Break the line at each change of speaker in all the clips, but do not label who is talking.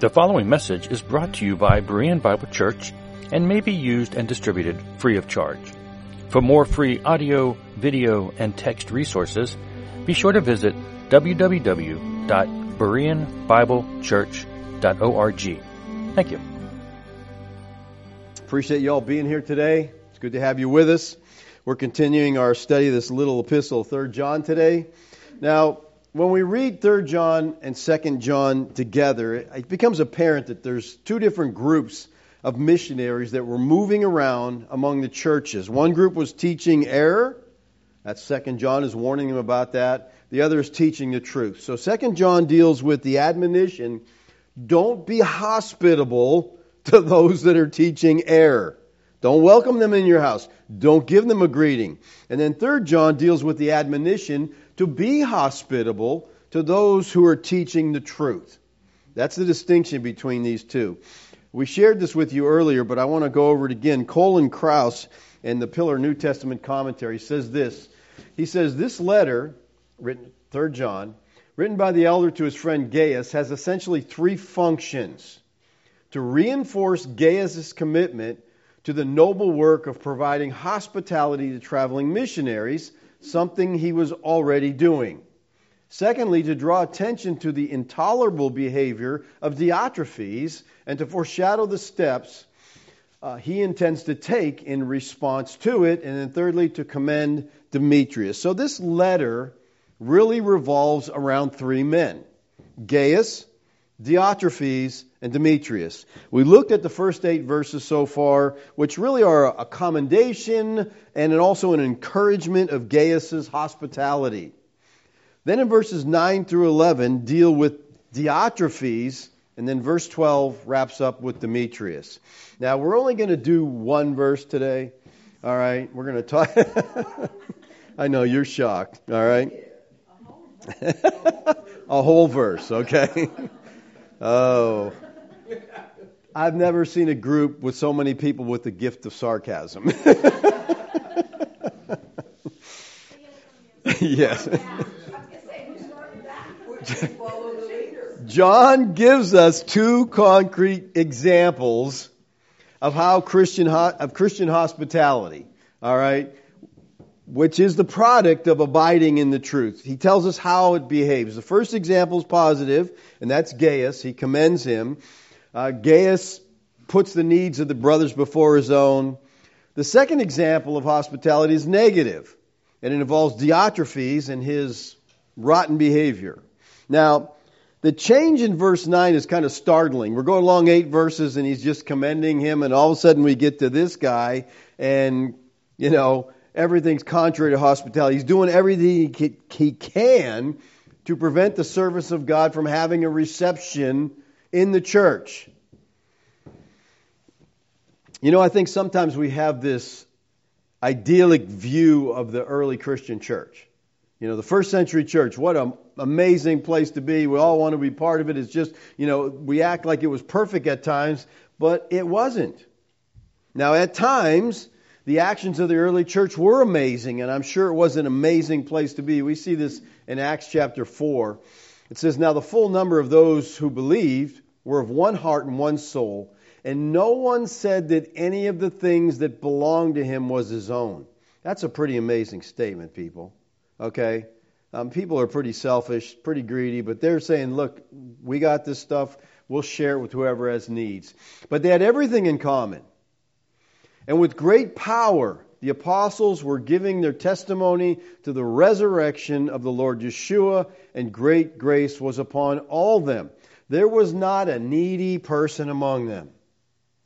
The following message is brought to you by Berean Bible Church and may be used and distributed free of charge. For more free audio, video, and text resources, be sure to visit www.bereanbiblechurch.org. Thank you.
Appreciate you all being here today. It's good to have you with us. We're continuing our study of this little epistle, 3rd John, today. Now, when we read 3rd John and 2nd John together, it becomes apparent that there's two different groups of missionaries that were moving around among the churches. One group was teaching error. That's 2nd John is warning them about that. The other is teaching the truth. So 2nd John deals with the admonition, don't be hospitable to those that are teaching error. Don't welcome them in your house. Don't give them a greeting. And then 3rd John deals with the admonition to be hospitable to those who are teaching the truth. That's the distinction between these two. We shared this with you earlier, but I want to go over it again. Colin Kruse in the Pillar New Testament commentary says this. He says, This letter, written 3 John, written by the elder to his friend Gaius, has essentially three functions to reinforce Gaius' commitment to the noble work of providing hospitality to traveling missionaries something he was already doing. Secondly, to draw attention to the intolerable behavior of Diotrephes and to foreshadow the steps uh, he intends to take in response to it. And then thirdly, to commend Demetrius. So this letter really revolves around three men Gaius, Diotrephes, and Demetrius. We looked at the first eight verses so far, which really are a commendation and also an encouragement of Gaius's hospitality. Then in verses 9 through 11 deal with Diotrephes, and then verse 12 wraps up with Demetrius. Now, we're only going to do one verse today. All right, we're going to talk. I know you're shocked. All right. a whole verse, okay? Oh. I've never seen a group with so many people with the gift of sarcasm. yes. John gives us two concrete examples of how Christian of Christian hospitality. All right, which is the product of abiding in the truth. He tells us how it behaves. The first example is positive, and that's Gaius. He commends him. Uh, Gaius puts the needs of the brothers before his own. The second example of hospitality is negative, and it involves Diotrephes and his rotten behavior. Now, the change in verse 9 is kind of startling. We're going along eight verses, and he's just commending him, and all of a sudden we get to this guy, and, you know, everything's contrary to hospitality. He's doing everything he can to prevent the service of God from having a reception in the church. You know, I think sometimes we have this idyllic view of the early Christian church. You know, the first century church, what an amazing place to be. We all want to be part of it. It's just, you know, we act like it was perfect at times, but it wasn't. Now, at times, the actions of the early church were amazing, and I'm sure it was an amazing place to be. We see this in Acts chapter 4. It says, Now the full number of those who believed were of one heart and one soul, and no one said that any of the things that belonged to him was his own. That's a pretty amazing statement, people. Okay? Um, people are pretty selfish, pretty greedy, but they're saying, look, we got this stuff. We'll share it with whoever has needs. But they had everything in common. And with great power, the apostles were giving their testimony to the resurrection of the Lord Yeshua, and great grace was upon all them. There was not a needy person among them.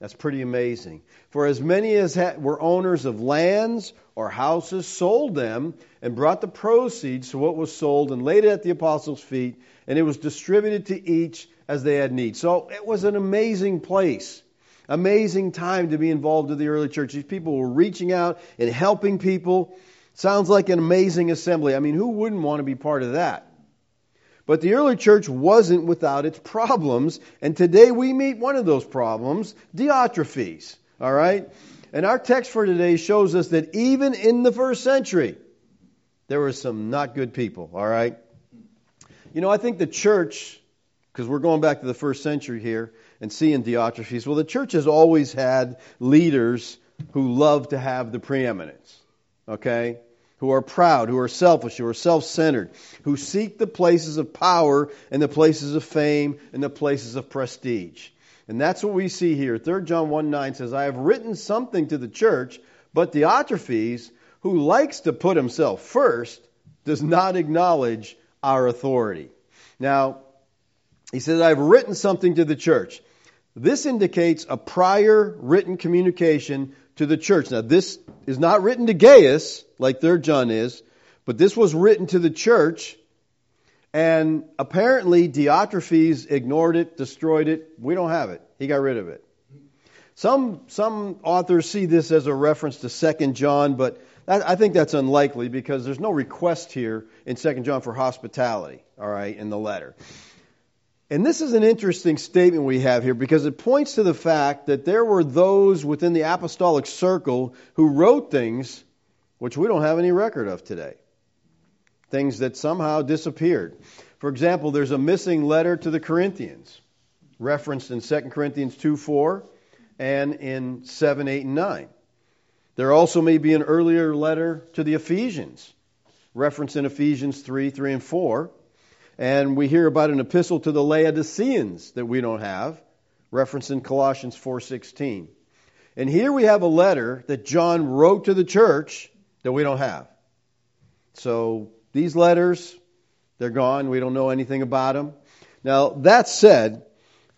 That's pretty amazing. For as many as were owners of lands or houses sold them and brought the proceeds to what was sold and laid it at the apostles' feet, and it was distributed to each as they had need. So it was an amazing place. Amazing time to be involved in the early church. These people were reaching out and helping people. Sounds like an amazing assembly. I mean, who wouldn't want to be part of that? But the early church wasn't without its problems, and today we meet one of those problems, Diotrephes. All right? And our text for today shows us that even in the first century, there were some not good people, all right? You know, I think the church because we're going back to the first century here and seeing Diotrephes. Well, the church has always had leaders who love to have the preeminence, okay? Who are proud, who are selfish, who are self centered, who seek the places of power and the places of fame and the places of prestige. And that's what we see here. 3 John 1 9 says, I have written something to the church, but Diotrephes, who likes to put himself first, does not acknowledge our authority. Now, he says, I've written something to the church. This indicates a prior written communication to the church. Now, this is not written to Gaius, like 3 John is, but this was written to the church, and apparently Diotrephes ignored it, destroyed it. We don't have it. He got rid of it. Some, some authors see this as a reference to 2 John, but that, I think that's unlikely because there's no request here in 2 John for hospitality, all right, in the letter. And this is an interesting statement we have here because it points to the fact that there were those within the apostolic circle who wrote things which we don't have any record of today. Things that somehow disappeared. For example, there's a missing letter to the Corinthians, referenced in 2 Corinthians 2 4 and in 7, 8, and 9. There also may be an earlier letter to the Ephesians, referenced in Ephesians 3 3 and 4 and we hear about an epistle to the Laodiceans that we don't have, referenced in Colossians 4:16. And here we have a letter that John wrote to the church that we don't have. So these letters, they're gone. We don't know anything about them. Now, that said,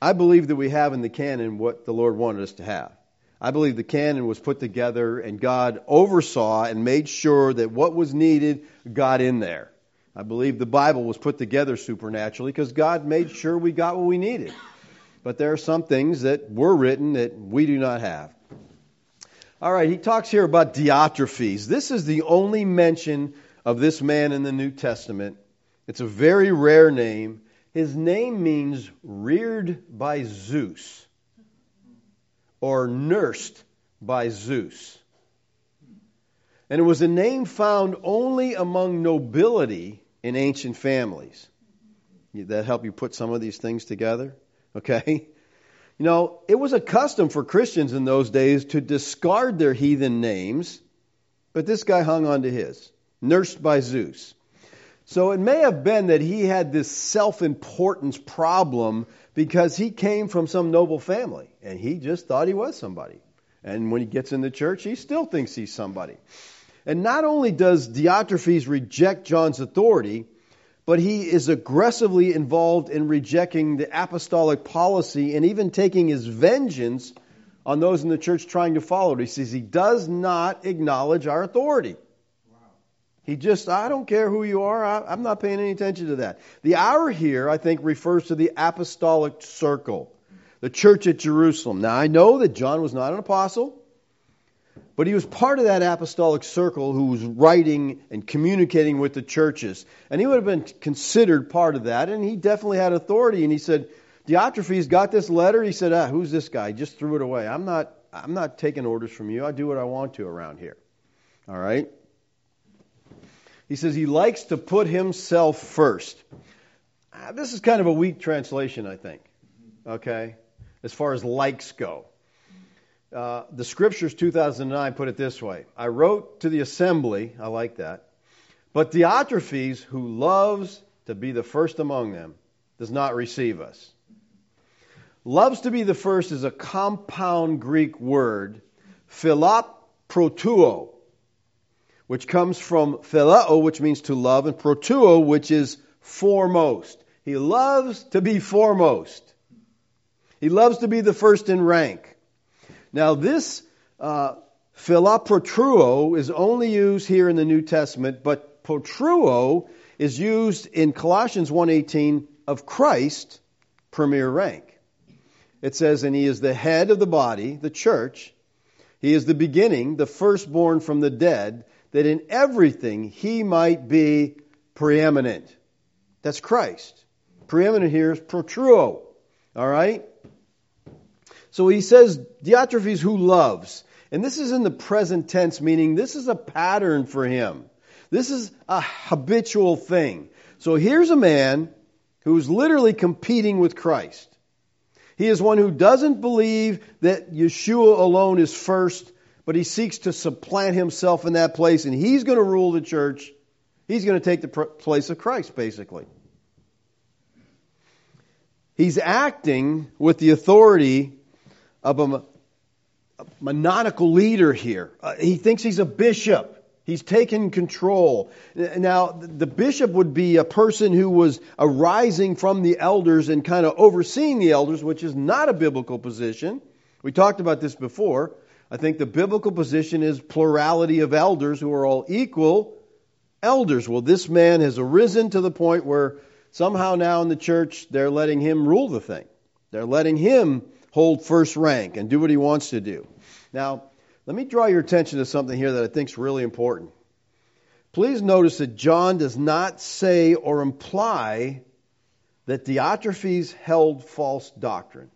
I believe that we have in the canon what the Lord wanted us to have. I believe the canon was put together and God oversaw and made sure that what was needed got in there. I believe the Bible was put together supernaturally because God made sure we got what we needed. But there are some things that were written that we do not have. All right, he talks here about Diotrephes. This is the only mention of this man in the New Testament. It's a very rare name. His name means reared by Zeus or nursed by Zeus. And it was a name found only among nobility in ancient families. That help you put some of these things together? Okay? You know, it was a custom for Christians in those days to discard their heathen names, but this guy hung on to his, nursed by Zeus. So it may have been that he had this self importance problem because he came from some noble family and he just thought he was somebody. And when he gets in the church, he still thinks he's somebody. And not only does Diotrephes reject John's authority, but he is aggressively involved in rejecting the apostolic policy and even taking his vengeance on those in the church trying to follow it. He says he does not acknowledge our authority. He just, I don't care who you are, I, am not paying any attention to that. The hour here, I think, refers to the apostolic circle, the church at Jerusalem. Now, I know that John was not an apostle. But he was part of that apostolic circle who was writing and communicating with the churches. And he would have been considered part of that, and he definitely had authority. And he said, Diotrephes got this letter. He said, ah, who's this guy? He just threw it away. I'm not, I'm not taking orders from you. I do what I want to around here. All right? He says he likes to put himself first. Ah, this is kind of a weak translation, I think. Okay? As far as likes go. Uh, the Scriptures 2009 put it this way I wrote to the assembly, I like that, but Diotrephes, who loves to be the first among them, does not receive us. Loves to be the first is a compound Greek word, philoprotuo, which comes from phileo, which means to love, and protuo, which is foremost. He loves to be foremost. He loves to be the first in rank. Now, this uh, is only used here in the New Testament, but potruo is used in Colossians 1.18 of Christ, premier rank. It says, and he is the head of the body, the church. He is the beginning, the firstborn from the dead, that in everything he might be preeminent. That's Christ. Preeminent here is protruo. All right? So he says, Diotrephes who loves. And this is in the present tense, meaning this is a pattern for him. This is a habitual thing. So here's a man who's literally competing with Christ. He is one who doesn't believe that Yeshua alone is first, but he seeks to supplant himself in that place, and he's going to rule the church. He's going to take the place of Christ, basically. He's acting with the authority of a, monarchical leader here. Uh, he thinks he's a bishop. He's taken control. Now, the bishop would be a person who was arising from the elders and kind of overseeing the elders, which is not a biblical position. We talked about this before. I think the biblical position is plurality of elders who are all equal elders. Well, this man has arisen to the point where somehow now in the church they're letting him rule the thing. They're letting him hold first rank and do what he wants to do. Now, let me draw your attention to something here that I think is really important. Please notice that John does not say or imply that Diotrephes held false doctrine.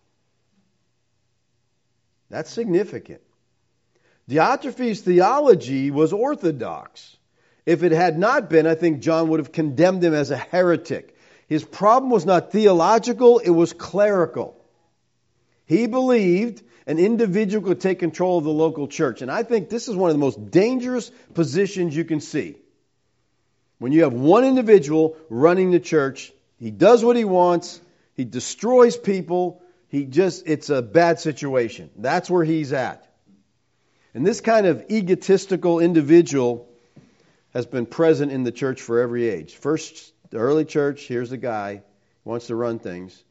That's significant. Diotrephes' theology was orthodox. If it had not been, I think John would have condemned him as a heretic. His problem was not theological, it was clerical. He believed an individual could take control of the local church. And I think this is one of the most dangerous positions you can see. When you have one individual running the church, he does what he wants, he destroys people, he just, it's a bad situation. That's where he's at. And this kind of egotistical individual has been present in the church for every age. First, the early church, here's the guy, wants to run things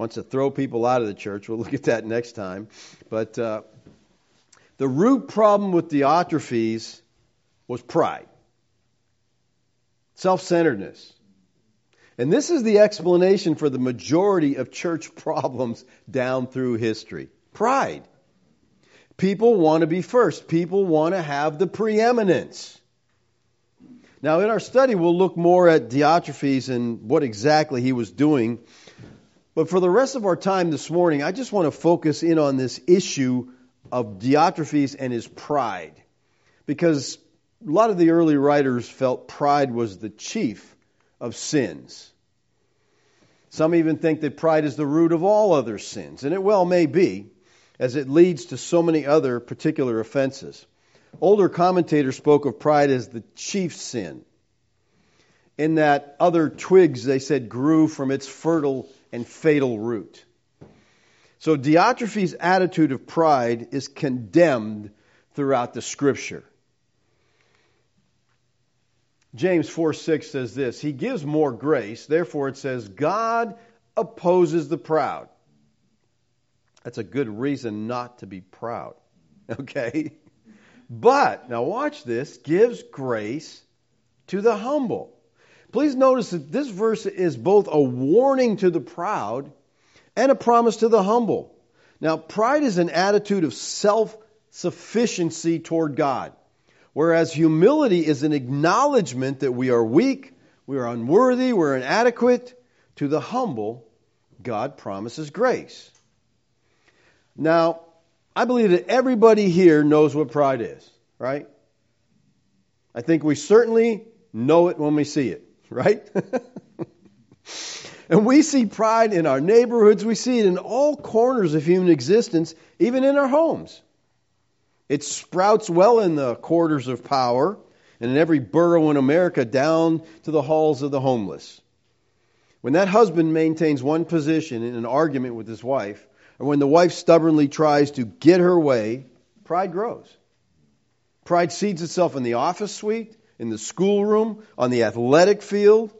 wants to throw people out of the church. We'll look at that next time. But uh, the root problem with Diotrephes was pride, self centeredness. And this is the explanation for the majority of church problems down through history pride. People want to be first, people want to have the preeminence. Now, in our study, we'll look more at Diotrephes and what exactly he was doing but for the rest of our time this morning, I just want to focus in on this issue of Diotrephes and his pride. Because a lot of the early writers felt pride was the chief of sins. Some even think that pride is the root of all other sins, and it well may be, as it leads to so many other particular offenses. Older commentators spoke of pride as the chief sin, in that other twigs, they said, grew from its fertile and fatal root. So Diotrephes' attitude of pride is condemned throughout the scripture. James 4 6 says this He gives more grace, therefore it says, God opposes the proud. That's a good reason not to be proud. Okay? But, now watch this, gives grace to the humble. Please notice that this verse is both a warning to the proud and a promise to the humble. Now, pride is an attitude of self sufficiency toward God, whereas humility is an acknowledgement that we are weak, we are unworthy, we're inadequate. To the humble, God promises grace. Now, I believe that everybody here knows what pride is, right? I think we certainly know it when we see it right? and we see pride in our neighborhoods. We see it in all corners of human existence, even in our homes. It sprouts well in the quarters of power and in every borough in America down to the halls of the homeless. When that husband maintains one position in an argument with his wife, or when the wife stubbornly tries to get her way, pride grows. Pride seeds itself in the office suite, in the schoolroom, on the athletic field.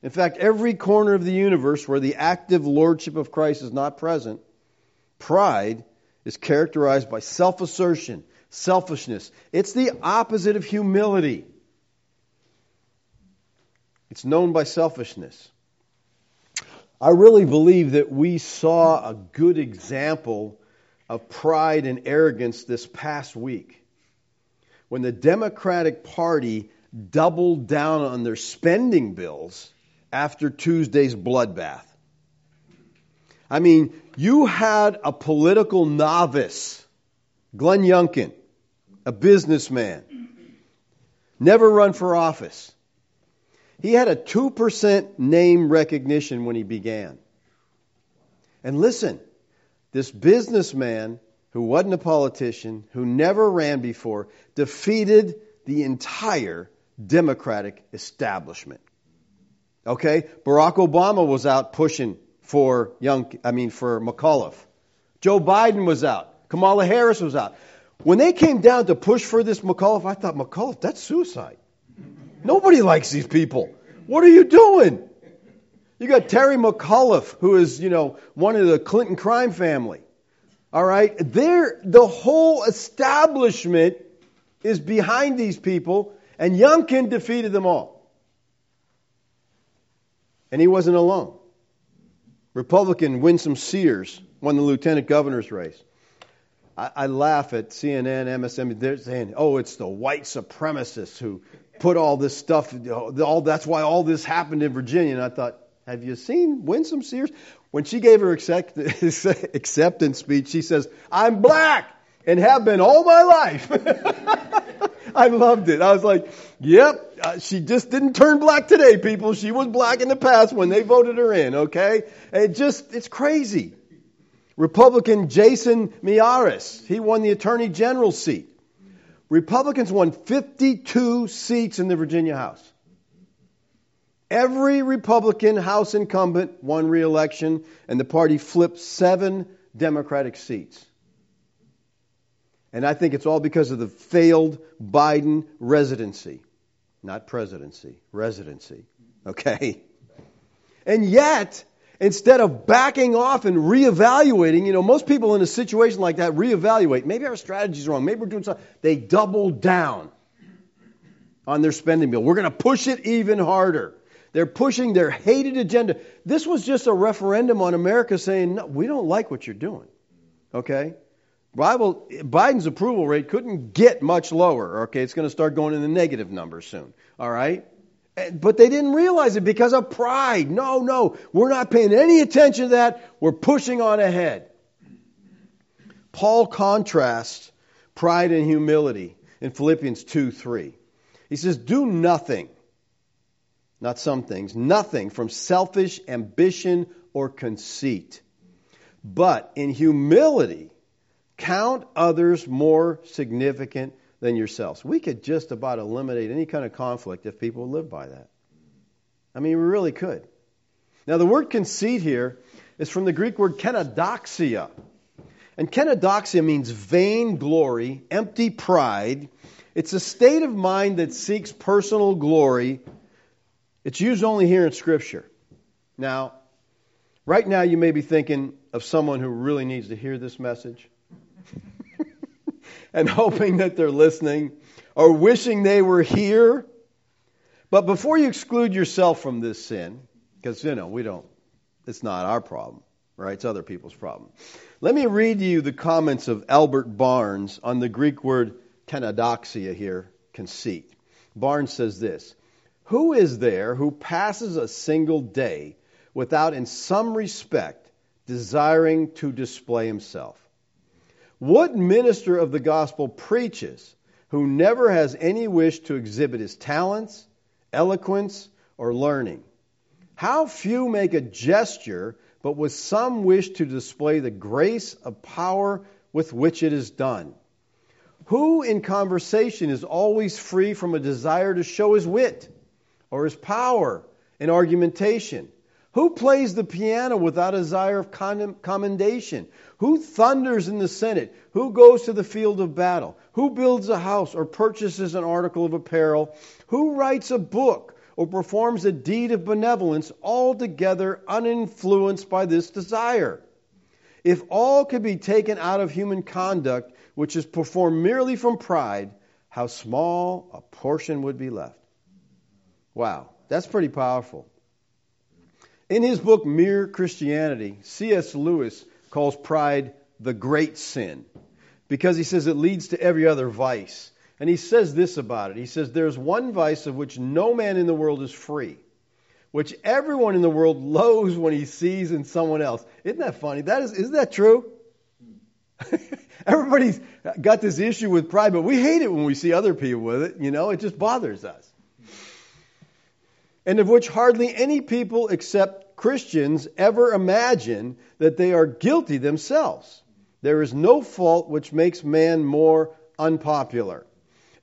In fact, every corner of the universe where the active lordship of Christ is not present, pride is characterized by self assertion, selfishness. It's the opposite of humility. It's known by selfishness. I really believe that we saw a good example of pride and arrogance this past week when the Democratic Party doubled down on their spending bills after Tuesday's bloodbath. I mean, you had a political novice, Glenn Youngkin, a businessman, never run for office. He had a 2% name recognition when he began. And listen, this businessman who wasn't a politician, who never ran before, defeated the entire Democratic establishment. Okay? Barack Obama was out pushing for young, I mean, for McAuliffe. Joe Biden was out. Kamala Harris was out. When they came down to push for this McAuliffe, I thought, McAuliffe, that's suicide. Nobody likes these people. What are you doing? You got Terry McAuliffe, who is, you know, one of the Clinton crime family. All right? The whole establishment is behind these people, and Youngkin defeated them all. And he wasn't alone. Republican Winsome Sears won the lieutenant governor's race. I, I laugh at CNN, MSNBC. They're saying, "Oh, it's the white supremacists who put all this stuff. All that's why all this happened in Virginia." And I thought, have you seen Winsome Sears? When she gave her accept, acceptance speech, she says, I'm black and have been all my life. I loved it. I was like, yep, uh, she just didn't turn black today, people. She was black in the past when they voted her in, okay? it just, it's crazy. Republican Jason Miyares, he won the Attorney General seat. Republicans won 52 seats in the Virginia House. Every Republican House incumbent won re election, and the party flipped seven Democratic seats. And I think it's all because of the failed Biden residency. Not presidency, residency. Okay? And yet, instead of backing off and reevaluating, you know, most people in a situation like that reevaluate. Maybe our strategy's wrong. Maybe we're doing something. They double down on their spending bill. We're going to push it even harder. They're pushing their hated agenda. This was just a referendum on America saying, no, we don't like what you're doing. Okay? Bible, Biden's approval rate couldn't get much lower. Okay, it's going to start going in the negative numbers soon. All right? But they didn't realize it because of pride. No, no, we're not paying any attention to that. We're pushing on ahead. Paul contrasts pride and humility in Philippians 2 3. He says, Do nothing not some things, nothing from selfish ambition or conceit, but in humility count others more significant than yourselves. We could just about eliminate any kind of conflict if people lived by that. I mean, we really could. Now, the word conceit here is from the Greek word kenodoxia. And kenodoxia means vain glory, empty pride. It's a state of mind that seeks personal glory it's used only here in Scripture. Now, right now you may be thinking of someone who really needs to hear this message and hoping that they're listening or wishing they were here. But before you exclude yourself from this sin, because, you know, we don't, it's not our problem, right? It's other people's problem. Let me read you the comments of Albert Barnes on the Greek word kenodoxia here, conceit. Barnes says this who is there who passes a single day without, in some respect, desiring to display himself? What minister of the gospel preaches who never has any wish to exhibit his talents, eloquence, or learning? How few make a gesture, but with some wish to display the grace of power with which it is done? Who in conversation is always free from a desire to show his wit? Or his power in argumentation? Who plays the piano without a desire of commendation? Who thunders in the Senate? Who goes to the field of battle? Who builds a house or purchases an article of apparel? Who writes a book or performs a deed of benevolence altogether uninfluenced by this desire? If all could be taken out of human conduct, which is performed merely from pride, how small a portion would be left. Wow, that's pretty powerful. In his book, Mere Christianity, C.S. Lewis calls pride the great sin because he says it leads to every other vice. And he says this about it He says, There's one vice of which no man in the world is free, which everyone in the world loathes when he sees in someone else. Isn't that funny? That is, isn't that true? Everybody's got this issue with pride, but we hate it when we see other people with it. You know, it just bothers us. And of which hardly any people except Christians ever imagine that they are guilty themselves. There is no fault which makes man more unpopular,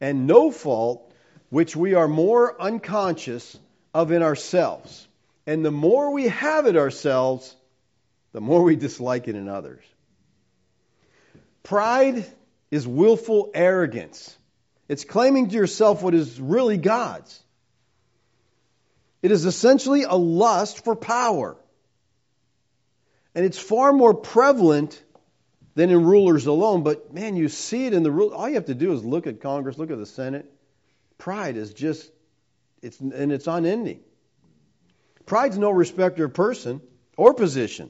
and no fault which we are more unconscious of in ourselves. And the more we have it ourselves, the more we dislike it in others. Pride is willful arrogance. It's claiming to yourself what is really God's. It is essentially a lust for power. And it's far more prevalent than in rulers alone. But man, you see it in the rule. All you have to do is look at Congress, look at the Senate. Pride is just, it's and it's unending. Pride's no respecter of person or position.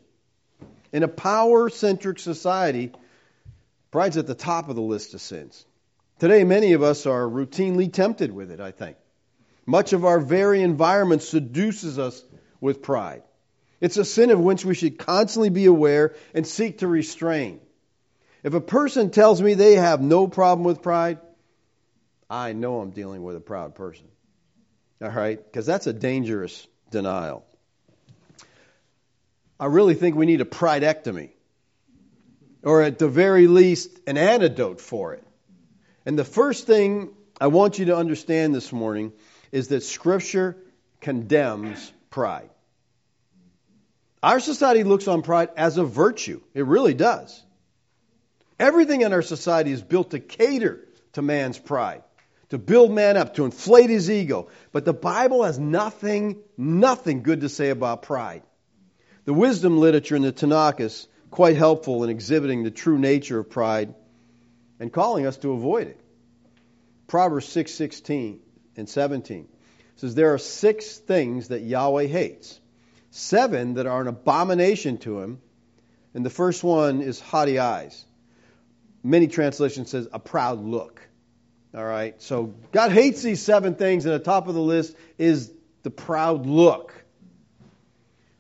In a power-centric society, pride's at the top of the list of sins. Today, many of us are routinely tempted with it, I think. Much of our very environment seduces us with pride. It's a sin of which we should constantly be aware and seek to restrain. If a person tells me they have no problem with pride, I know I'm dealing with a proud person. All right? Because that's a dangerous denial. I really think we need a pridectomy, or at the very least, an antidote for it. And the first thing I want you to understand this morning is that Scripture condemns pride. Our society looks on pride as a virtue. It really does. Everything in our society is built to cater to man's pride, to build man up, to inflate his ego. But the Bible has nothing, nothing good to say about pride. The wisdom literature in the Tanakh is quite helpful in exhibiting the true nature of pride and calling us to avoid it. Proverbs 6:16 and 17 says there are six things that Yahweh hates. Seven that are an abomination to him, and the first one is haughty eyes. Many translations says a proud look. All right. So God hates these seven things and the top of the list is the proud look.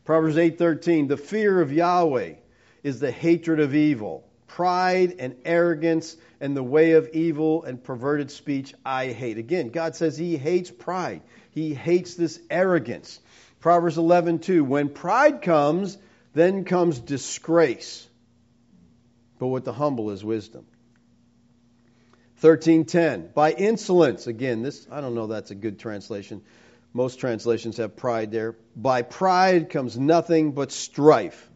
Proverbs 8:13 the fear of Yahweh is the hatred of evil pride and arrogance and the way of evil and perverted speech I hate. Again, God says he hates pride. He hates this arrogance. Proverbs 11:2 When pride comes, then comes disgrace. But with the humble is wisdom. 13:10 By insolence again this I don't know that's a good translation. Most translations have pride there. By pride comes nothing but strife.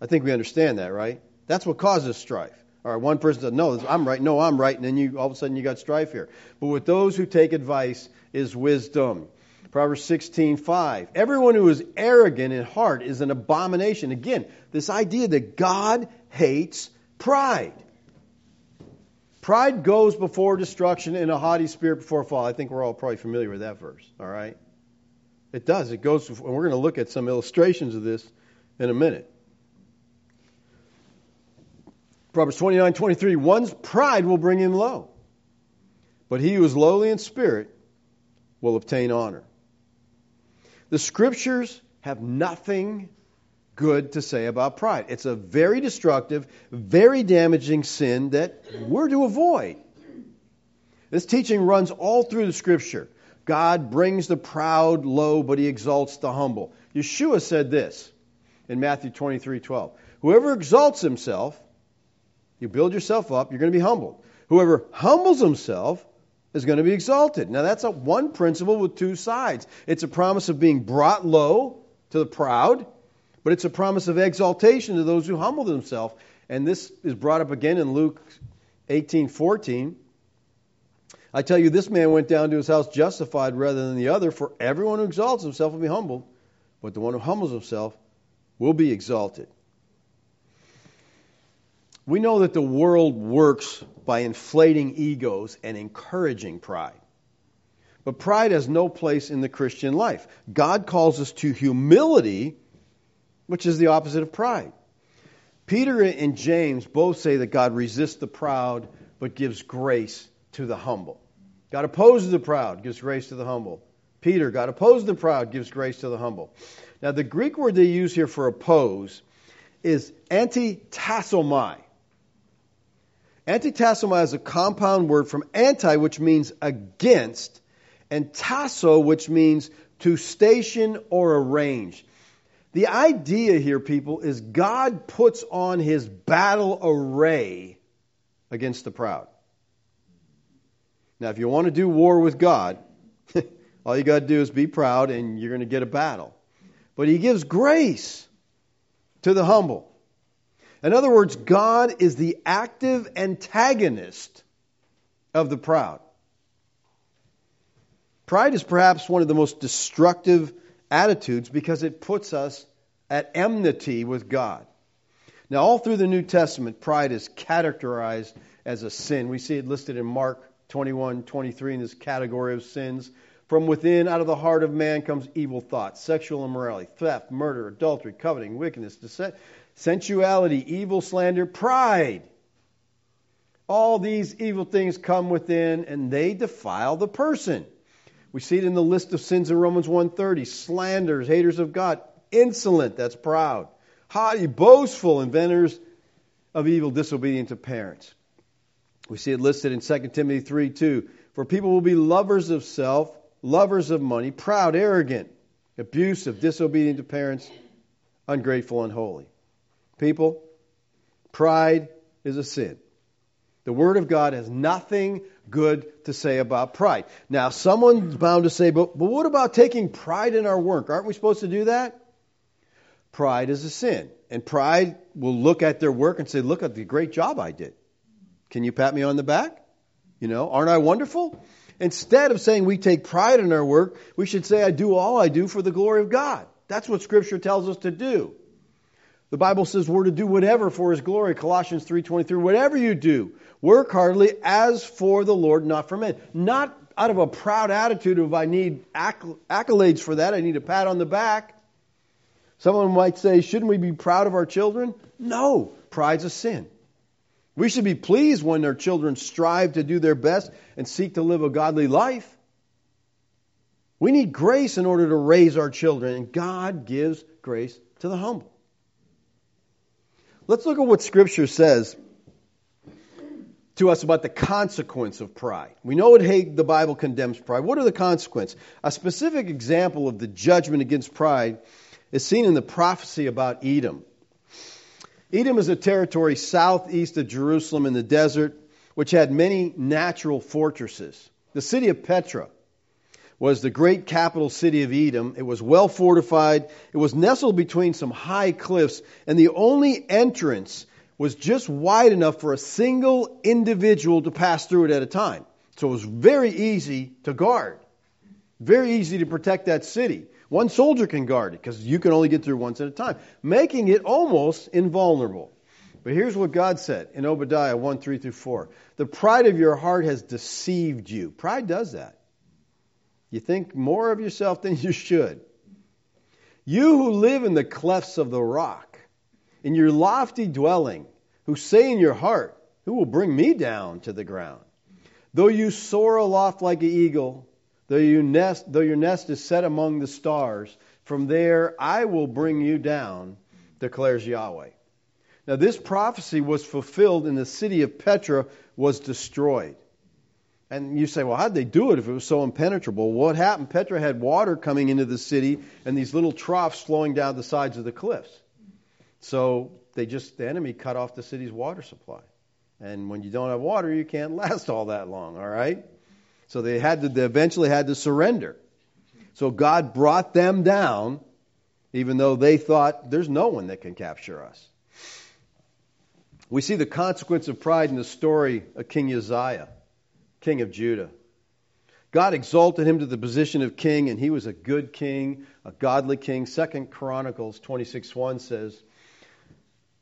I think we understand that, right? That's what causes strife. All right, one person said, No, I'm right. No, I'm right. And then you all of a sudden you got strife here. But with those who take advice is wisdom. Proverbs 16:5. Everyone who is arrogant in heart is an abomination. Again, this idea that God hates pride. Pride goes before destruction and a haughty spirit before fall. I think we're all probably familiar with that verse. All right? It does. It goes, and we're going to look at some illustrations of this in a minute. Proverbs 29 23, one's pride will bring him low, but he who is lowly in spirit will obtain honor. The scriptures have nothing good to say about pride. It's a very destructive, very damaging sin that we're to avoid. This teaching runs all through the scripture. God brings the proud low, but he exalts the humble. Yeshua said this in Matthew 23 12. Whoever exalts himself you build yourself up, you're going to be humbled. Whoever humbles himself is going to be exalted. Now, that's a one principle with two sides. It's a promise of being brought low to the proud, but it's a promise of exaltation to those who humble themselves. And this is brought up again in Luke 18:14. I tell you, this man went down to his house justified rather than the other, for everyone who exalts himself will be humbled, but the one who humbles himself will be exalted. We know that the world works by inflating egos and encouraging pride. But pride has no place in the Christian life. God calls us to humility, which is the opposite of pride. Peter and James both say that God resists the proud but gives grace to the humble. God opposes the proud, gives grace to the humble. Peter, God opposes the proud, gives grace to the humble. Now, the Greek word they use here for oppose is antitassomai. Antitassomai is a compound word from anti, which means against, and tasso, which means to station or arrange. The idea here, people, is God puts on his battle array against the proud. Now, if you want to do war with God, all you got to do is be proud and you're going to get a battle. But he gives grace to the humble. In other words, God is the active antagonist of the proud. Pride is perhaps one of the most destructive attitudes because it puts us at enmity with God. Now, all through the New Testament, pride is characterized as a sin. We see it listed in Mark 21, 23 in this category of sins. From within, out of the heart of man, comes evil thoughts, sexual immorality, theft, murder, adultery, coveting, wickedness, sensuality, evil slander, pride. All these evil things come within and they defile the person. We see it in the list of sins in Romans 1:30, slanders, haters of God, insolent, that's proud, haughty, boastful, inventors of evil, disobedient to parents. We see it listed in 2 Timothy 3 2. For people will be lovers of self, lovers of money, proud, arrogant, abusive, disobedient to parents, ungrateful, unholy. People, pride is a sin. The Word of God has nothing good to say about pride. Now, someone's bound to say, but, but what about taking pride in our work? Aren't we supposed to do that? Pride is a sin. And pride will look at their work and say, look at the great job I did. Can you pat me on the back? You know, aren't I wonderful? Instead of saying we take pride in our work, we should say, I do all I do for the glory of God. That's what Scripture tells us to do. The Bible says we're to do whatever for His glory. Colossians 3.23, whatever you do, work heartily as for the Lord, not for men. Not out of a proud attitude of I need accolades for that, I need a pat on the back. Someone might say, shouldn't we be proud of our children? No, pride's a sin. We should be pleased when our children strive to do their best and seek to live a godly life. We need grace in order to raise our children, and God gives grace to the humble. Let's look at what Scripture says to us about the consequence of pride. We know what the Bible condemns pride. What are the consequences? A specific example of the judgment against pride is seen in the prophecy about Edom. Edom is a territory southeast of Jerusalem in the desert, which had many natural fortresses. The city of Petra was the great capital city of Edom. It was well fortified. It was nestled between some high cliffs, and the only entrance was just wide enough for a single individual to pass through it at a time. So it was very easy to guard, very easy to protect that city. One soldier can guard it because you can only get through once at a time, making it almost invulnerable. But here's what God said in Obadiah 1 3 through 4. The pride of your heart has deceived you. Pride does that. You think more of yourself than you should. You who live in the clefts of the rock, in your lofty dwelling, who say in your heart, Who will bring me down to the ground? Though you soar aloft like an eagle, Though, you nest, though your nest is set among the stars, from there I will bring you down, declares Yahweh. Now, this prophecy was fulfilled and the city of Petra was destroyed. And you say, well, how'd they do it if it was so impenetrable? What happened? Petra had water coming into the city and these little troughs flowing down the sides of the cliffs. So they just, the enemy cut off the city's water supply. And when you don't have water, you can't last all that long, all right? So they had to, they eventually had to surrender. So God brought them down, even though they thought there's no one that can capture us. We see the consequence of pride in the story of King Uzziah, king of Judah. God exalted him to the position of king, and he was a good king, a godly king. Second Chronicles 26:1 says,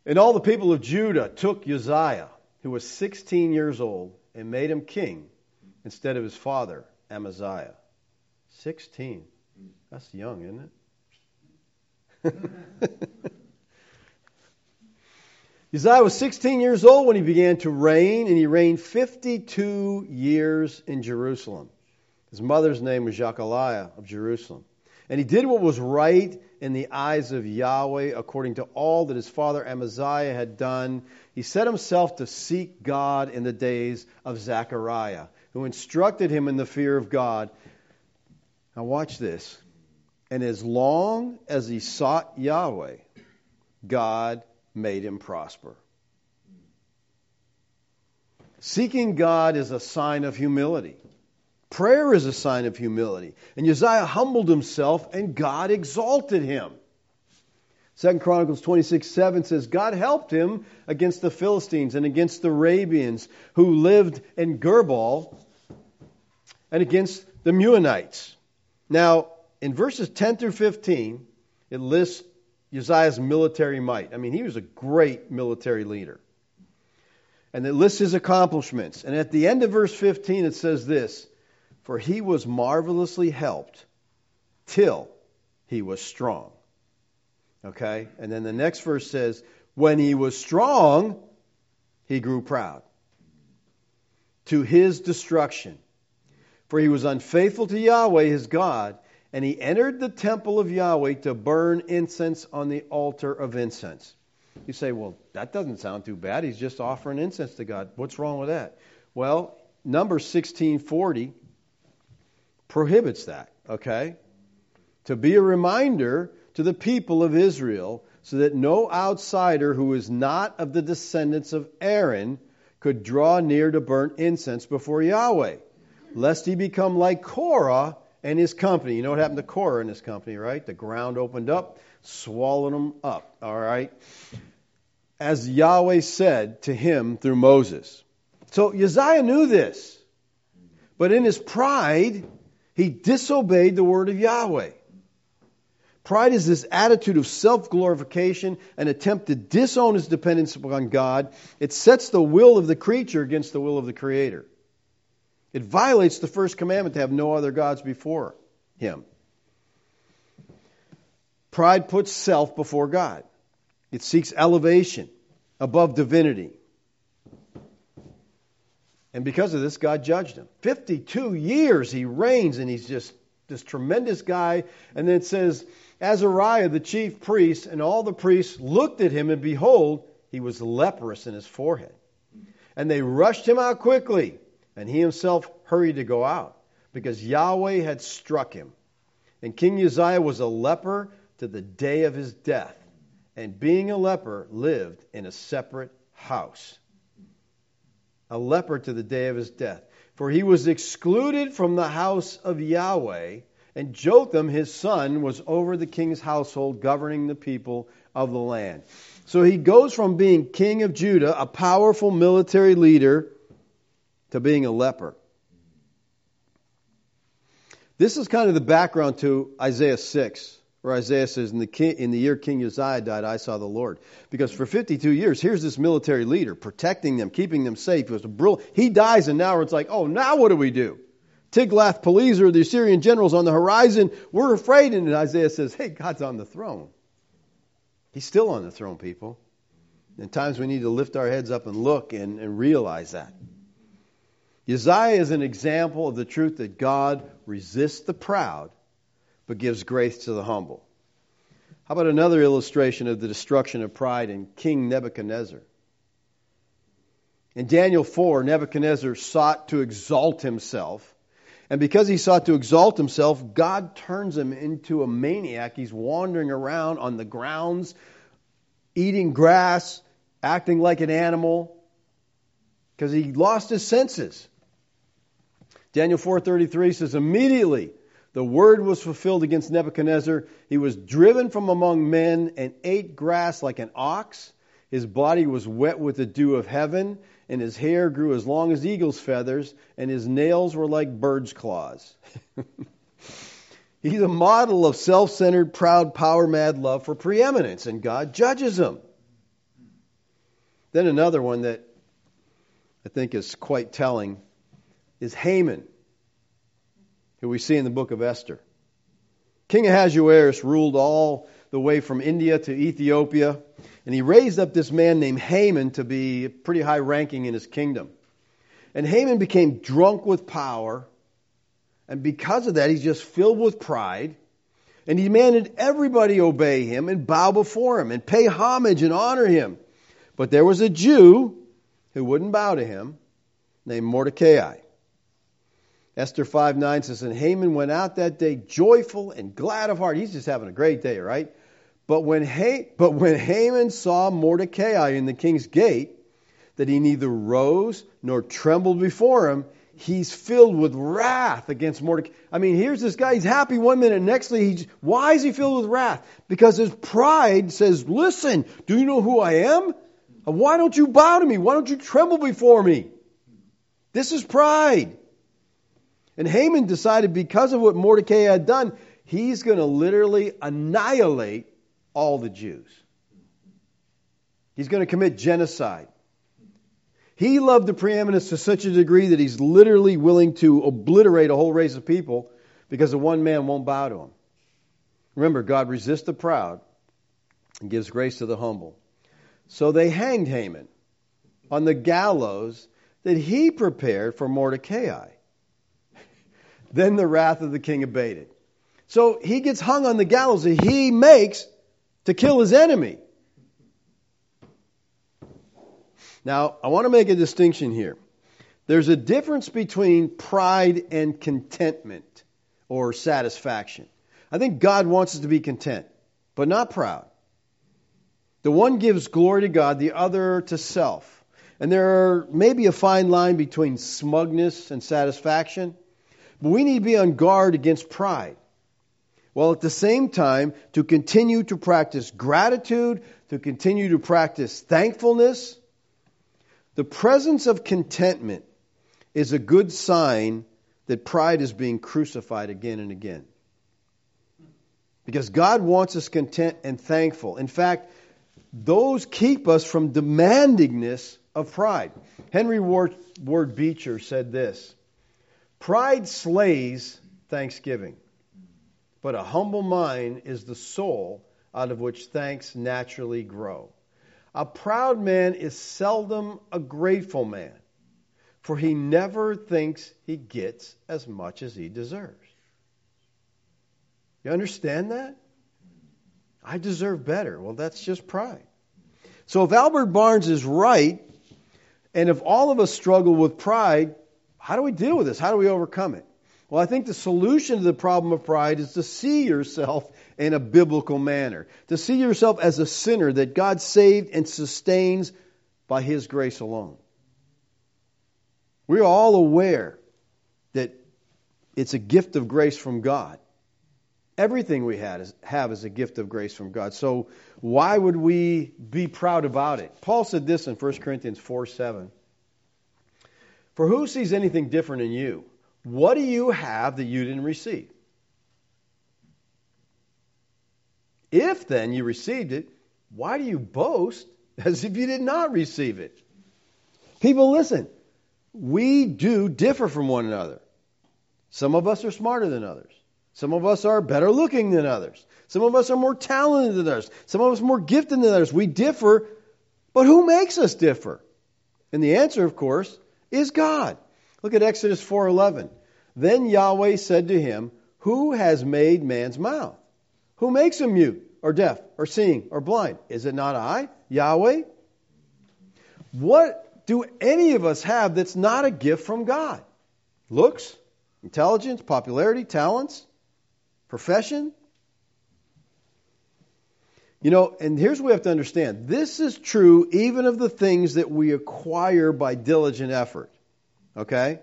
And all the people of Judah took Uzziah, who was 16 years old, and made him king instead of his father, Amaziah. 16. That's young, isn't it? Uzziah was 16 years old when he began to reign, and he reigned 52 years in Jerusalem. His mother's name was Jecoliah of Jerusalem. And he did what was right in the eyes of Yahweh according to all that his father Amaziah had done. He set himself to seek God in the days of Zechariah who instructed him in the fear of God. Now, watch this. And as long as he sought Yahweh, God made him prosper. Seeking God is a sign of humility. Prayer is a sign of humility. And Uzziah humbled himself and God exalted him. Second Chronicles 26, 7 says, God helped him against the Philistines and against the Arabians who lived in Gur-baal and against the Meunites. Now, in verses 10 through 15, it lists Uzziah's military might. I mean, he was a great military leader. And it lists his accomplishments. And at the end of verse 15, it says this For he was marvelously helped till he was strong. Okay? And then the next verse says, When he was strong, he grew proud to his destruction. For he was unfaithful to Yahweh his God, and he entered the temple of Yahweh to burn incense on the altar of incense. You say, well, that doesn't sound too bad. He's just offering incense to God. What's wrong with that? Well, number 1640 prohibits that, okay? To be a reminder to the people of Israel so that no outsider who is not of the descendants of Aaron could draw near to burn incense before Yahweh lest he become like Korah and his company. You know what happened to Korah and his company, right? The ground opened up, swallowed them up, all right? As Yahweh said to him through Moses. So Uzziah knew this, but in his pride, he disobeyed the word of Yahweh. Pride is this attitude of self glorification, an attempt to disown his dependence upon God. It sets the will of the creature against the will of the Creator. It violates the first commandment to have no other gods before him. Pride puts self before God. It seeks elevation above divinity. And because of this, God judged him. 52 years he reigns, and he's just this tremendous guy. And then it says, Azariah, the chief priest, and all the priests looked at him, and behold, he was leprous in his forehead. And they rushed him out quickly and he himself hurried to go out because Yahweh had struck him. And King Uzziah was a leper to the day of his death, and being a leper, lived in a separate house. A leper to the day of his death. For he was excluded from the house of Yahweh, and Jotham, his son, was over the king's household, governing the people of the land. So he goes from being king of Judah, a powerful military leader, to being a leper. This is kind of the background to Isaiah 6, where Isaiah says, in the, king, in the year King Uzziah died, I saw the Lord. Because for 52 years, here's this military leader protecting them, keeping them safe. It was a brill- he dies, and now it's like, oh, now what do we do? Tiglath-Pileser, the Assyrian generals on the horizon, we're afraid. And Isaiah says, hey, God's on the throne. He's still on the throne, people. And times we need to lift our heads up and look and, and realize that. Uzziah is an example of the truth that God resists the proud but gives grace to the humble. How about another illustration of the destruction of pride in King Nebuchadnezzar? In Daniel 4, Nebuchadnezzar sought to exalt himself. And because he sought to exalt himself, God turns him into a maniac. He's wandering around on the grounds, eating grass, acting like an animal, because he lost his senses. Daniel 4:33 says immediately the word was fulfilled against Nebuchadnezzar. He was driven from among men and ate grass like an ox. His body was wet with the dew of heaven, and his hair grew as long as eagle's feathers, and his nails were like bird's claws. He's a model of self centered, proud, power mad love for preeminence, and God judges him. Then another one that I think is quite telling is Haman, who we see in the book of Esther. King Ahasuerus ruled all the way from India to Ethiopia, and he raised up this man named Haman to be pretty high ranking in his kingdom. And Haman became drunk with power, and because of that, he's just filled with pride. And he demanded everybody obey him and bow before him and pay homage and honor him. But there was a Jew who wouldn't bow to him named Mordecai. Esther 5 9 says, And Haman went out that day joyful and glad of heart. He's just having a great day, right? But when, ha- but when Haman saw Mordecai in the king's gate, that he neither rose nor trembled before him, he's filled with wrath against Mordecai. I mean, here's this guy, he's happy one minute, nextly, he's, why is he filled with wrath? Because his pride says, Listen, do you know who I am? Why don't you bow to me? Why don't you tremble before me? This is pride. And Haman decided because of what Mordecai had done, he's going to literally annihilate all the Jews. He's going to commit genocide. He loved the preeminence to such a degree that he's literally willing to obliterate a whole race of people because the one man won't bow to him. Remember, God resists the proud and gives grace to the humble. So they hanged Haman on the gallows that he prepared for Mordecai. Then the wrath of the king abated. So he gets hung on the gallows that he makes to kill his enemy. Now, I want to make a distinction here. There's a difference between pride and contentment or satisfaction. I think God wants us to be content, but not proud. The one gives glory to God, the other to self. And there may be a fine line between smugness and satisfaction, but we need to be on guard against pride. While at the same time, to continue to practice gratitude, to continue to practice thankfulness, the presence of contentment is a good sign that pride is being crucified again and again. Because God wants us content and thankful. In fact, those keep us from demandingness of pride. Henry Ward, Ward Beecher said this Pride slays thanksgiving, but a humble mind is the soul out of which thanks naturally grow. A proud man is seldom a grateful man, for he never thinks he gets as much as he deserves. You understand that? I deserve better. Well, that's just pride. So if Albert Barnes is right, and if all of us struggle with pride, how do we deal with this? How do we overcome it? Well, I think the solution to the problem of pride is to see yourself in a biblical manner. To see yourself as a sinner that God saved and sustains by His grace alone. We're all aware that it's a gift of grace from God. Everything we have is a gift of grace from God. So why would we be proud about it? Paul said this in 1 Corinthians 4 7. For who sees anything different in you? What do you have that you didn't receive? If then you received it, why do you boast as if you did not receive it? People, listen. We do differ from one another. Some of us are smarter than others. Some of us are better looking than others. Some of us are more talented than others. Some of us more gifted than others. We differ, but who makes us differ? And the answer, of course, is God. Look at Exodus 4:11. Then Yahweh said to him, "Who has made man's mouth? Who makes him mute or deaf or seeing or blind? Is it not I, Yahweh?" What do any of us have that's not a gift from God? Looks, intelligence, popularity, talents, profession? You know, and here's what we have to understand. This is true even of the things that we acquire by diligent effort. Okay?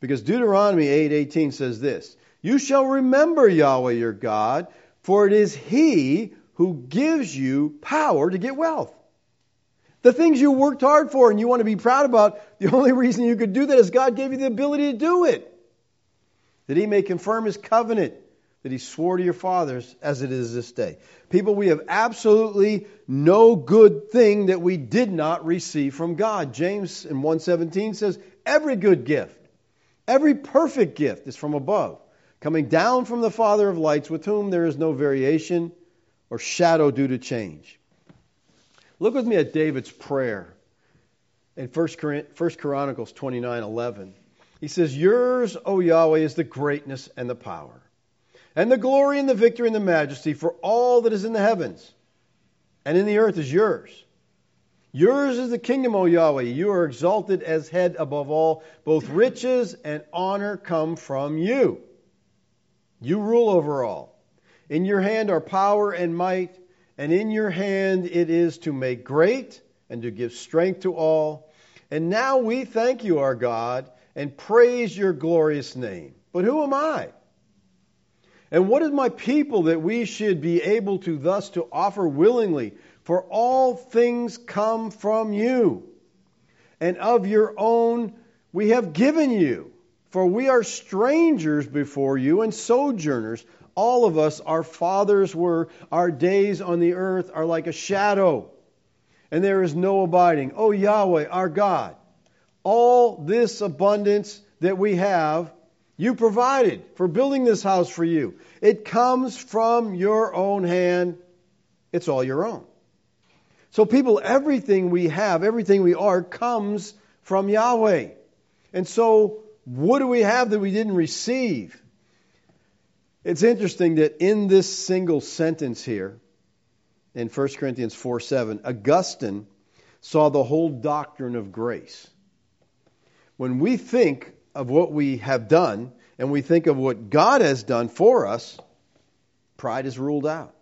Because Deuteronomy 8:18 says this, "You shall remember Yahweh your God, for it is he who gives you power to get wealth." The things you worked hard for and you want to be proud about, the only reason you could do that is God gave you the ability to do it. That he may confirm his covenant that he swore to your fathers as it is this day. People, we have absolutely no good thing that we did not receive from God. James in 117 says, every good gift, every perfect gift is from above, coming down from the Father of lights, with whom there is no variation or shadow due to change. Look with me at David's prayer in 1 Chronicles 29 11. He says, Yours, O Yahweh, is the greatness and the power and the glory and the victory and the majesty, for all that is in the heavens and in the earth is yours. Yours is the kingdom, O Yahweh. You are exalted as head above all. Both riches and honor come from you. You rule over all. In your hand are power and might, and in your hand it is to make great and to give strength to all. And now we thank you, our God, and praise your glorious name. But who am I? And what is my people that we should be able to thus to offer willingly for all things come from you, and of your own we have given you. For we are strangers before you and sojourners. All of us, our fathers were, our days on the earth are like a shadow, and there is no abiding. O Yahweh, our God, all this abundance that we have, you provided for building this house for you. It comes from your own hand, it's all your own. So, people, everything we have, everything we are, comes from Yahweh. And so, what do we have that we didn't receive? It's interesting that in this single sentence here, in 1 Corinthians 4 7, Augustine saw the whole doctrine of grace. When we think of what we have done and we think of what God has done for us, pride is ruled out.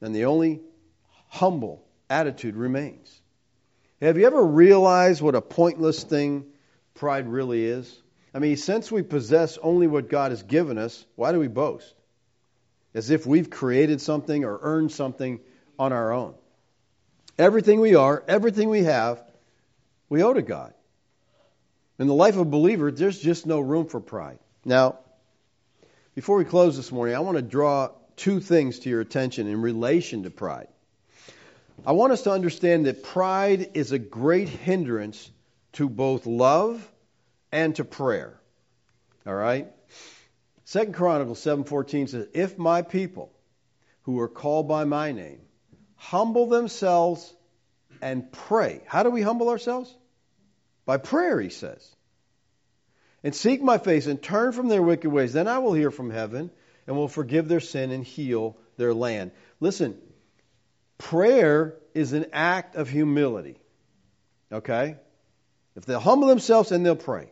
And the only humble attitude remains. Have you ever realized what a pointless thing pride really is? I mean, since we possess only what God has given us, why do we boast? As if we've created something or earned something on our own. Everything we are, everything we have, we owe to God. In the life of a believer, there's just no room for pride. Now, before we close this morning, I want to draw two things to your attention in relation to pride. I want us to understand that pride is a great hindrance to both love and to prayer. All right? Second Chronicles 7:14 says, "If my people who are called by my name humble themselves and pray." How do we humble ourselves? By prayer, he says. And seek my face and turn from their wicked ways, then I will hear from heaven and will forgive their sin and heal their land. Listen, Prayer is an act of humility. Okay? If they'll humble themselves and they'll pray.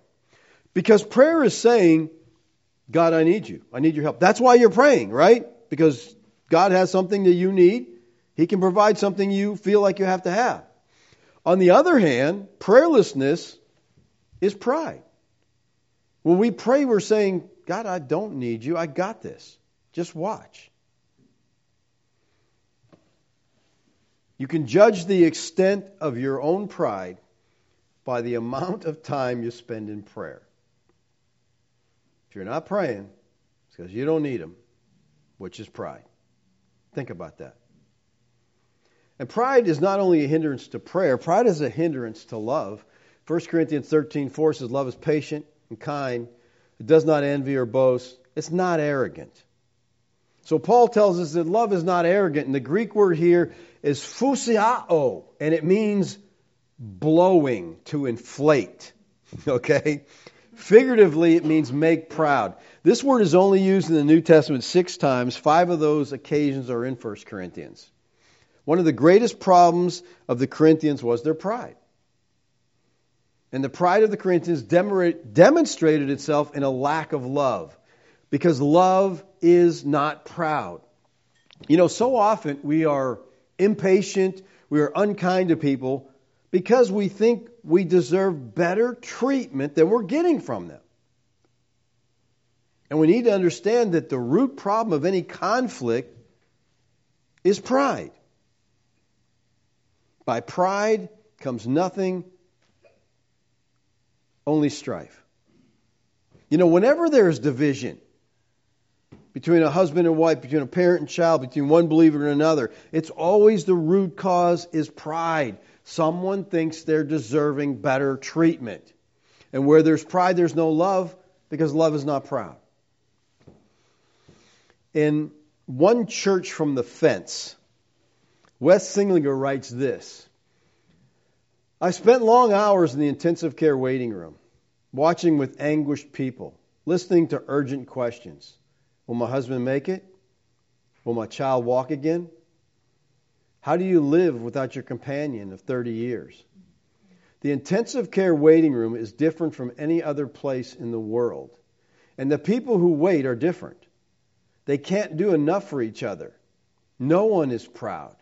Because prayer is saying, God, I need you. I need your help. That's why you're praying, right? Because God has something that you need. He can provide something you feel like you have to have. On the other hand, prayerlessness is pride. When we pray, we're saying, God, I don't need you. I got this. Just watch. You can judge the extent of your own pride by the amount of time you spend in prayer. If you're not praying, it's because you don't need them, which is pride. Think about that. And pride is not only a hindrance to prayer, pride is a hindrance to love. 1 Corinthians 13 4 says, Love is patient and kind. It does not envy or boast. It's not arrogant. So Paul tells us that love is not arrogant. And the Greek word here is phusioo, and it means blowing, to inflate. Okay? Figuratively, it means make proud. This word is only used in the New Testament six times. Five of those occasions are in 1 Corinthians. One of the greatest problems of the Corinthians was their pride. And the pride of the Corinthians demonstrated itself in a lack of love. Because love is not proud. You know, so often we are impatient, we are unkind to people because we think we deserve better treatment than we're getting from them. And we need to understand that the root problem of any conflict is pride. By pride comes nothing, only strife. You know, whenever there's division, between a husband and wife, between a parent and child, between one believer and another. It's always the root cause is pride. Someone thinks they're deserving better treatment. And where there's pride, there's no love because love is not proud. In One Inch from the Fence, Wes Seeliger writes this I spent long hours in the intensive care waiting room, watching with anguished people, listening to urgent questions. Will my husband make it? Will my child walk again? How do you live without your companion of 30 years? The intensive care waiting room is different from any other place in the world. And the people who wait are different. They can't do enough for each other. No one is proud.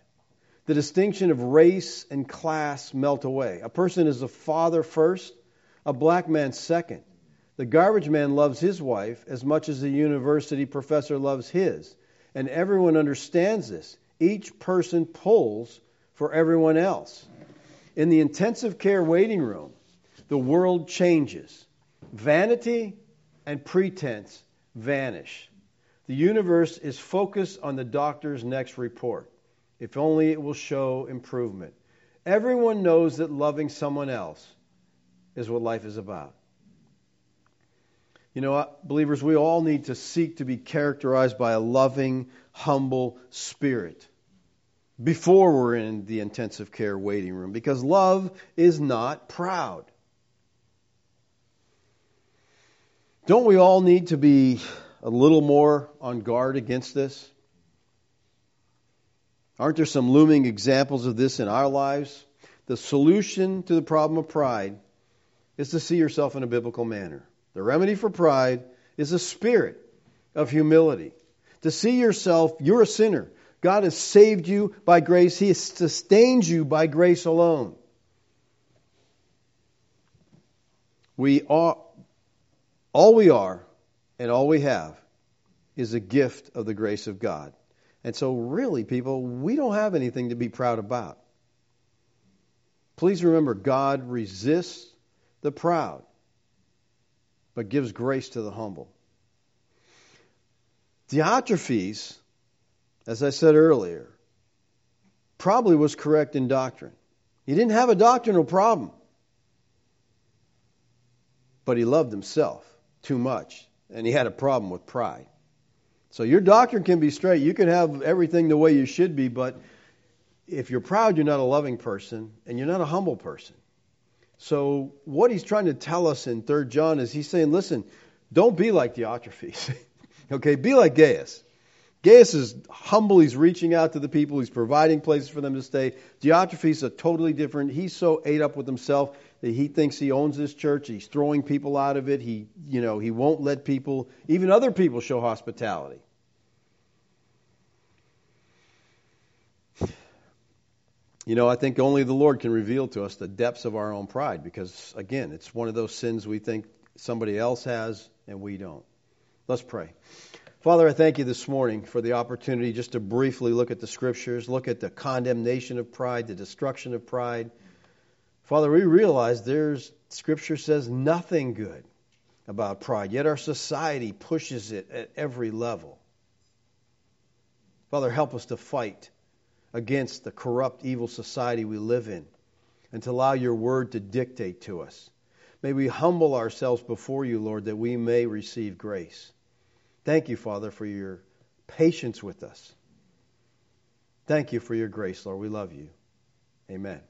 The distinction of race and class melt away. A person is a father first, a black man second. The garbage man loves his wife as much as the university professor loves his. And everyone understands this. Each person pulls for everyone else. In the intensive care waiting room, the world changes. Vanity and pretense vanish. The universe is focused on the doctor's next report. If only it will show improvement. Everyone knows that loving someone else is what life is about. You know, believers, we all need to seek to be characterized by a loving, humble spirit before we're in the intensive care waiting room because love is not proud. Don't we all need to be a little more on guard against this? Aren't there some looming examples of this in our lives? The solution to the problem of pride is to see yourself in a biblical manner. The remedy for pride is a spirit of humility. To see yourself, you're a sinner. God has saved you by grace. He has sustained you by grace alone. We are, all we are and all we have is a gift of the grace of God. And so, really, people, we don't have anything to be proud about. Please remember, God resists the proud but gives grace to the humble. Diotrephes, as I said earlier, probably was correct in doctrine. He didn't have a doctrinal problem, but he loved himself too much, and he had a problem with pride. So your doctrine can be straight. You can have everything the way you should be, but if you're proud, you're not a loving person, and you're not a humble person. So what he's trying to tell us in 3 John is he's saying, listen, don't be like Diotrephes. okay, be like Gaius. Gaius is humble. He's reaching out to the people. He's providing places for them to stay. Diotrephes is totally different. He's so ate up with himself that he thinks he owns this church. He's throwing people out of it. He, you know, he won't let people, even other people, show hospitality. You know, I think only the Lord can reveal to us the depths of our own pride because, again, it's one of those sins we think somebody else has and we don't. Let's pray. Father, I thank you this morning for the opportunity just to briefly look at the scriptures, look at the condemnation of pride, the destruction of pride. Father, we realize there's scripture says nothing good about pride, yet our society pushes it at every level. Father, help us to fight against the corrupt, evil society we live in and to allow your word to dictate to us. May we humble ourselves before you, Lord, that we may receive grace. Thank you, Father, for your patience with us. Thank you for your grace, Lord. We love you. Amen.